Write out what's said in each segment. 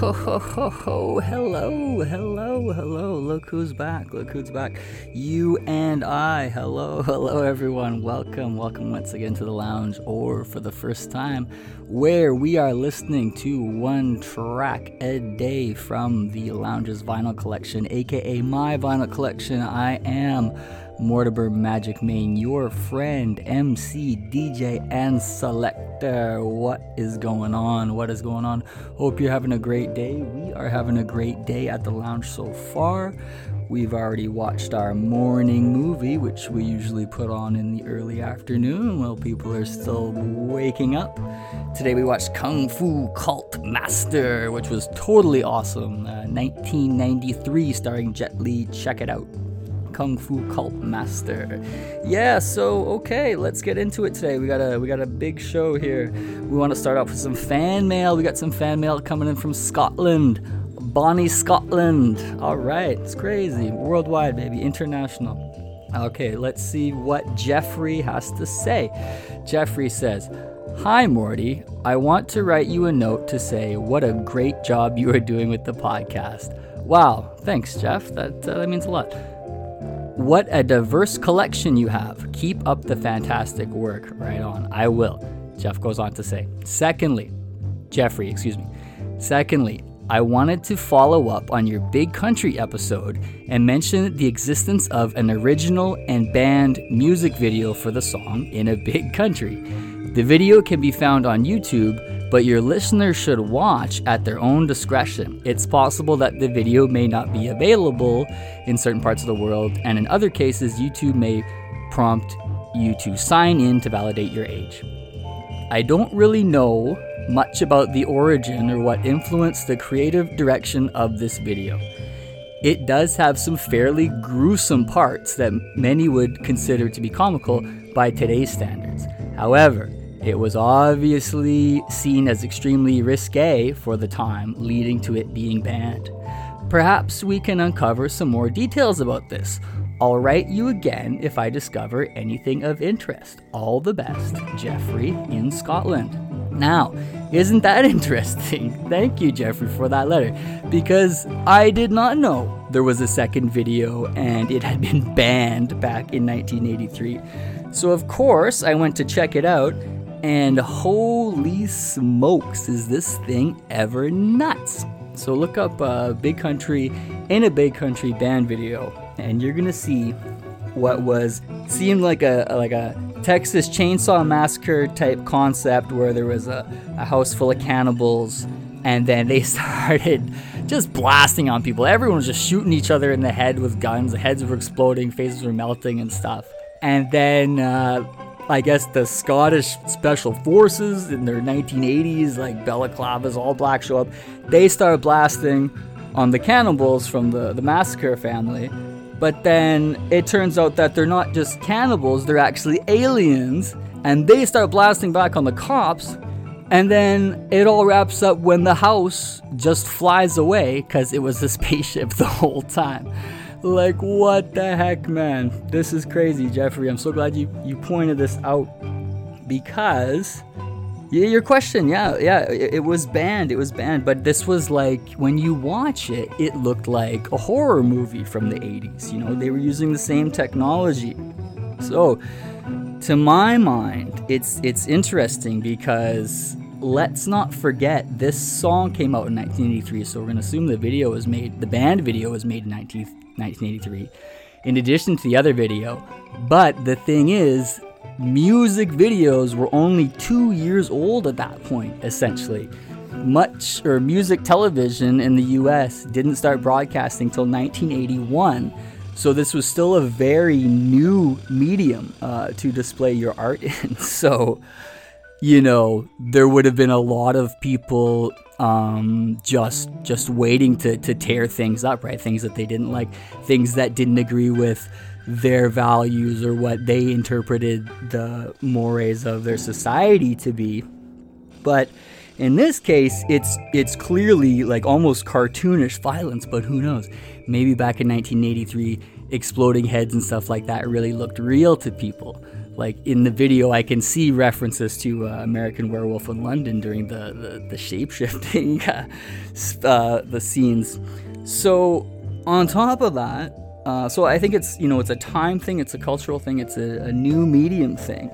ho, ho, ho, ho. Hello, hello, hello. Look who's back. Look who's back. You and I. Hello, hello, everyone. Welcome, welcome once again to the lounge, or for the first time, where we are listening to one track a day from the lounge's vinyl collection, aka my vinyl collection. I am. Mortimer Magic Main, your friend, MC, DJ, and selector. What is going on? What is going on? Hope you're having a great day. We are having a great day at the lounge so far. We've already watched our morning movie, which we usually put on in the early afternoon while people are still waking up. Today we watched Kung Fu Cult Master, which was totally awesome. Uh, 1993, starring Jet Li. Check it out. Kung Fu Cult Master. Yeah, so okay, let's get into it today. We got a we got a big show here. We want to start off with some fan mail. We got some fan mail coming in from Scotland. Bonnie, Scotland. All right, it's crazy. Worldwide, baby, international. Okay, let's see what Jeffrey has to say. Jeffrey says, Hi, Morty. I want to write you a note to say what a great job you are doing with the podcast. Wow, thanks, Jeff. That, uh, that means a lot. What a diverse collection you have. Keep up the fantastic work. Right on. I will. Jeff goes on to say. Secondly, Jeffrey, excuse me. Secondly, I wanted to follow up on your Big Country episode and mention the existence of an original and banned music video for the song In a Big Country. The video can be found on YouTube, but your listeners should watch at their own discretion. It's possible that the video may not be available in certain parts of the world, and in other cases, YouTube may prompt you to sign in to validate your age. I don't really know much about the origin or what influenced the creative direction of this video. It does have some fairly gruesome parts that many would consider to be comical by today's standards. However, it was obviously seen as extremely risque for the time, leading to it being banned. Perhaps we can uncover some more details about this. I'll write you again if I discover anything of interest. All the best, Jeffrey in Scotland. Now, isn't that interesting? Thank you, Jeffrey, for that letter. Because I did not know there was a second video and it had been banned back in 1983. So, of course, I went to check it out and holy smokes, is this thing ever nuts! So look up uh, Big Country in a Big Country banned video, and you're gonna see what was seemed like a like a Texas Chainsaw Massacre type concept where there was a, a house full of cannibals, and then they started just blasting on people. Everyone was just shooting each other in the head with guns. The heads were exploding, faces were melting, and stuff. And then uh, I guess the Scottish Special Forces in their 1980s, like balaclavas, all black show up. They start blasting on the cannibals from the, the massacre family. But then it turns out that they're not just cannibals, they're actually aliens. And they start blasting back on the cops. And then it all wraps up when the house just flies away because it was a spaceship the whole time. Like, what the heck, man? This is crazy, Jeffrey. I'm so glad you, you pointed this out because. Yeah, your question, yeah, yeah, it, it, was banned, it was banned, but this was like, when you watch it, it looked like a horror movie from the 80s. You know, they were using the same technology. So, to my mind, it's it's interesting because let's not forget this song came out in 1983, so we're gonna assume the video was made, the banned video was made in 19, 1983, in addition to the other video. But the thing is, music videos were only two years old at that point, essentially. Much or music television in the US didn't start broadcasting till 1981. So this was still a very new medium uh, to display your art in. So, you know, there would have been a lot of people um, just just waiting to, to tear things up, right? Things that they didn't like, things that didn't agree with their values or what they interpreted the mores of their society to be. But in this case, it's it's clearly like almost cartoonish violence, but who knows? Maybe back in 1983, exploding heads and stuff like that really looked real to people like in the video, I can see references to uh, American Werewolf in London during the the, the shape shifting uh, uh, the scenes. So on top of that, uh, so I think it's you know it's a time thing, it's a cultural thing, it's a, a new medium thing.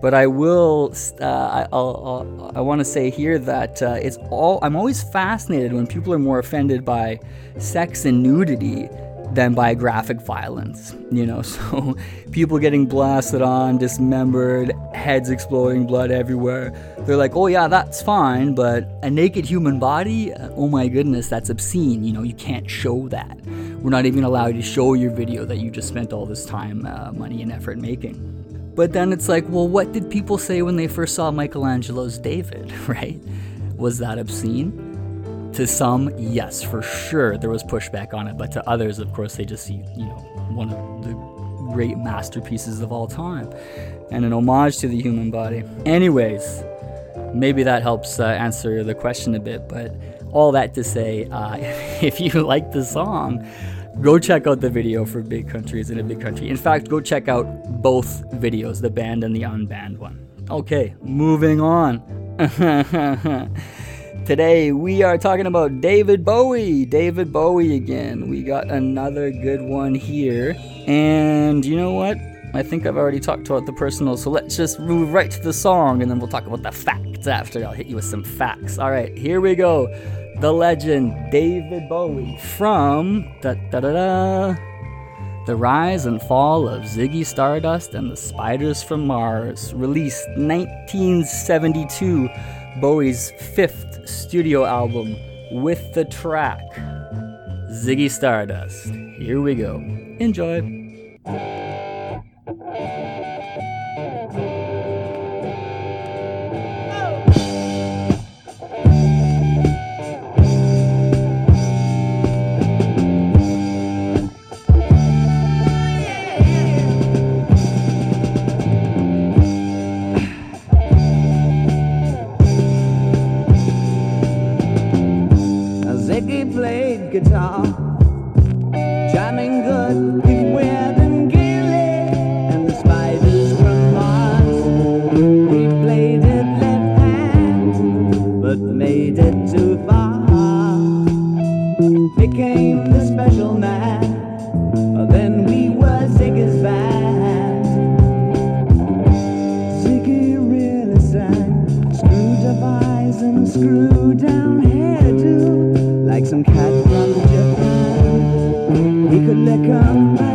But I will, uh, I, I'll, i want to say here that uh, it's all. I'm always fascinated when people are more offended by sex and nudity than by graphic violence. You know, so people getting blasted on, dismembered, heads exploding, blood everywhere. They're like, oh yeah, that's fine, but a naked human body, oh my goodness, that's obscene. You know, you can't show that. We're not even allowed to show your video that you just spent all this time, uh, money, and effort making. But then it's like, well, what did people say when they first saw Michelangelo's David, right? Was that obscene? To some, yes, for sure, there was pushback on it, but to others, of course, they just see, you know, one of the great masterpieces of all time and an homage to the human body. Anyways, maybe that helps uh, answer the question a bit, but all that to say, uh, if you like the song, go check out the video for Big Country in a Big Country. In fact, go check out both videos, the banned and the unbanned one. Okay, moving on. Today we are talking about David Bowie. David Bowie again. We got another good one here. And you know what? I think I've already talked about the personal, so let's just move right to the song and then we'll talk about the facts after. I'll hit you with some facts. All right, here we go. The legend David Bowie from. The Rise and Fall of Ziggy Stardust and the Spiders from Mars, released 1972 Bowie's fifth studio album with the track Ziggy Stardust. Here we go. Enjoy. Guitar, jamming good with Weird some cat could lick on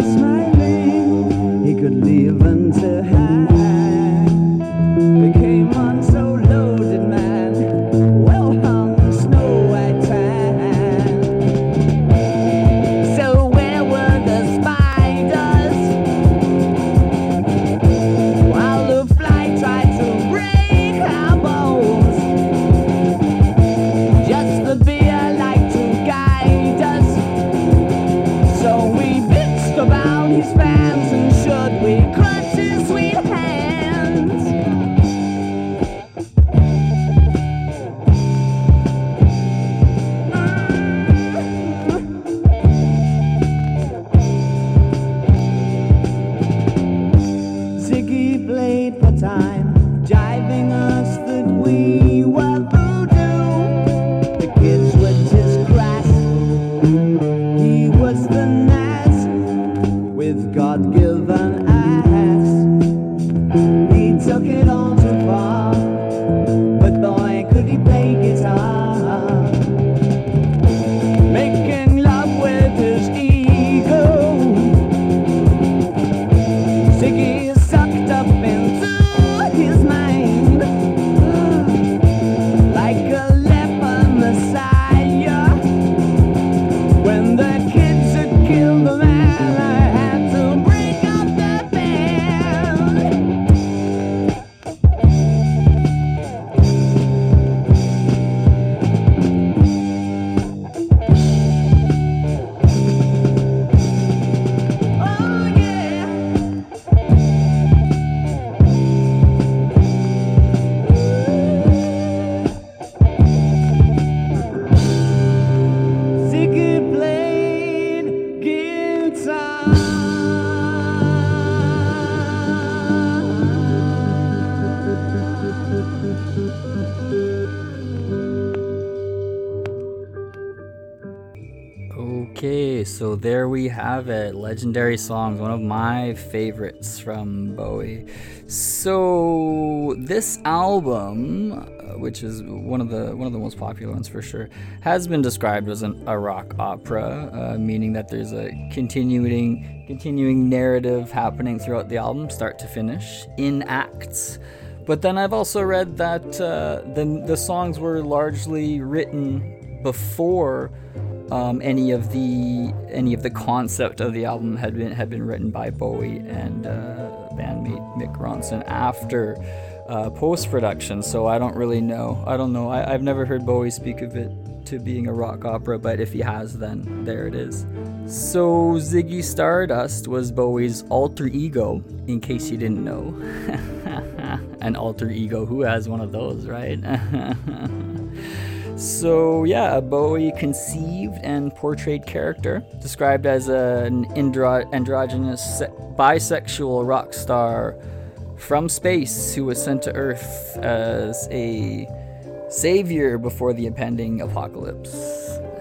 so there we have it. Legendary songs, one of my favorites from Bowie. So this album, uh, which is one of the one of the most popular ones for sure, has been described as an, a rock opera, uh, meaning that there's a continuing continuing narrative happening throughout the album, start to finish, in acts. But then I've also read that uh, the the songs were largely written before um, any of the any of the concept of the album had been had been written by Bowie and uh, bandmate Mick Ronson after uh, post production. So I don't really know. I don't know. I, I've never heard Bowie speak of it to being a rock opera, but if he has, then there it is. So Ziggy Stardust was Bowie's alter ego, in case you didn't know. An alter ego, who has one of those, right? So, yeah, a Bowie conceived and portrayed character, described as an andro- androgynous se- bisexual rock star from space who was sent to Earth as a savior before the impending apocalypse.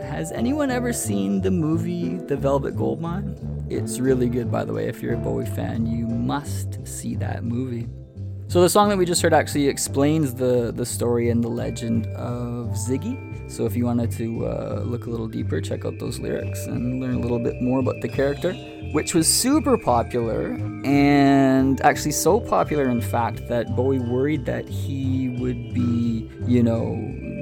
Has anyone ever seen the movie The Velvet Goldmine? It's really good, by the way. If you're a Bowie fan, you must see that movie. So the song that we just heard actually explains the the story and the legend of Ziggy. So if you wanted to uh, look a little deeper, check out those lyrics and learn a little bit more about the character, which was super popular and actually so popular, in fact, that Bowie worried that he would be, you know,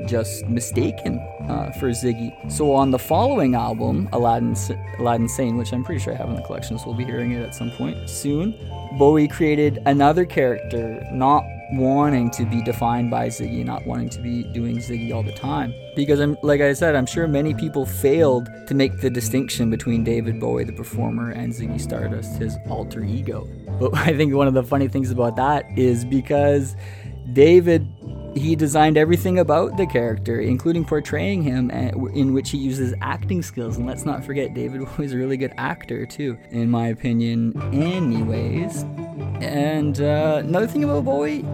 just mistaken uh, for Ziggy. So on the following album, Aladdin, Aladdin Sane, which I'm pretty sure I have in the collection, so we'll be hearing it at some point soon. Bowie created another character, not wanting to be defined by Ziggy, not wanting to be doing Ziggy all the time. Because I'm like I said, I'm sure many people failed to make the distinction between David Bowie, the performer, and Ziggy Stardust, his alter ego. But I think one of the funny things about that is because David he designed everything about the character, including portraying him, eh, in which he uses acting skills. And let's not forget, David was a really good actor, too, in my opinion, anyways. And uh, another thing about Bowie,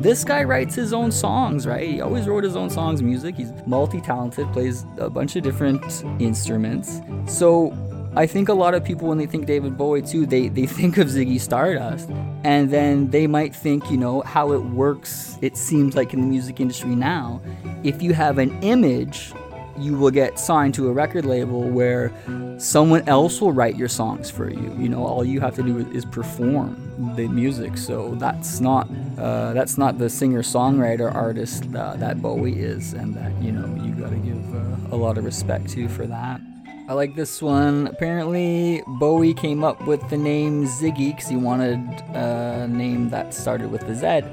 this guy writes his own songs, right? He always wrote his own songs, music. He's multi talented, plays a bunch of different instruments. So I think a lot of people, when they think David Bowie too, they, they think of Ziggy Stardust. And then they might think, you know, how it works, it seems like in the music industry now. If you have an image, you will get signed to a record label where someone else will write your songs for you. You know, all you have to do is perform the music. So that's not uh, that's not the singer songwriter artist uh, that Bowie is, and that you know you got to give uh, a lot of respect to for that. I like this one. Apparently, Bowie came up with the name Ziggy because he wanted a name that started with the Z.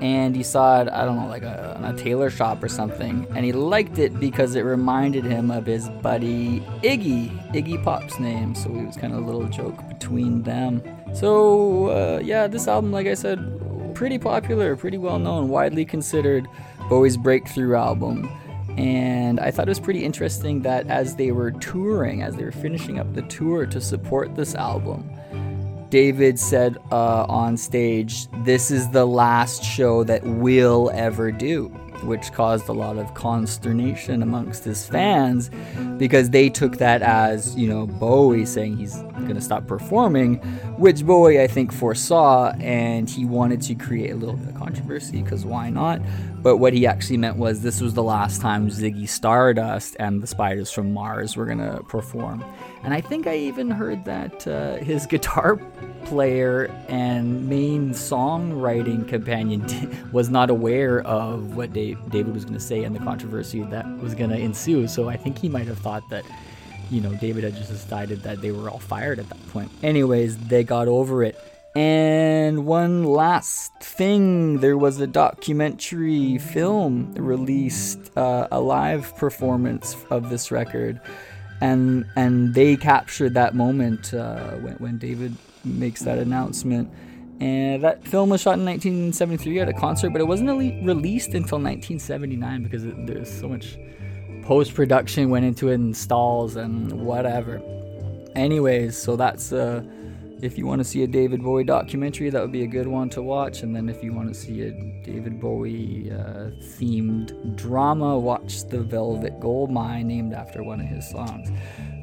And he saw it, I don't know, like a, a tailor shop or something. And he liked it because it reminded him of his buddy Iggy, Iggy Pop's name. So it was kind of a little joke between them. So, uh, yeah, this album, like I said, pretty popular, pretty well known, widely considered Bowie's breakthrough album. And I thought it was pretty interesting that as they were touring, as they were finishing up the tour to support this album, David said uh, on stage, This is the last show that we'll ever do, which caused a lot of consternation amongst his fans because they took that as, you know, Bowie saying he's going to stop performing, which Bowie, I think, foresaw and he wanted to create a little bit of controversy because why not? But what he actually meant was this was the last time Ziggy Stardust and the Spiders from Mars were going to perform. And I think I even heard that uh, his guitar player and main songwriting companion was not aware of what Dave, David was going to say and the controversy that was going to ensue. So I think he might have thought that, you know, David had just decided that they were all fired at that point. Anyways, they got over it and one last thing, there was a documentary film released, uh, a live performance of this record, and and they captured that moment uh, when when David makes that announcement. And that film was shot in 1973 at a concert, but it wasn't released until 1979 because it, there's so much post production went into it and stalls and whatever. Anyways, so that's uh if you want to see a David Bowie documentary, that would be a good one to watch. And then if you want to see a David Bowie uh, themed drama, watch The Velvet Goldmine, named after one of his songs.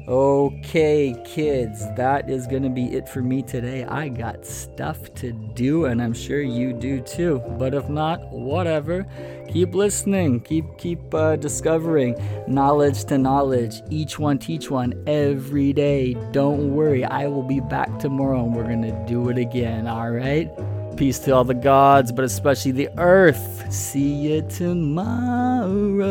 Okay, kids, that is going to be it for me today. I got stuff to do, and I'm sure you do too. But if not, whatever. Keep listening. Keep keep uh, discovering knowledge to knowledge. Each one teach one every day. Don't worry, I will be back tomorrow, and we're gonna do it again. All right. Peace to all the gods, but especially the earth. See you tomorrow.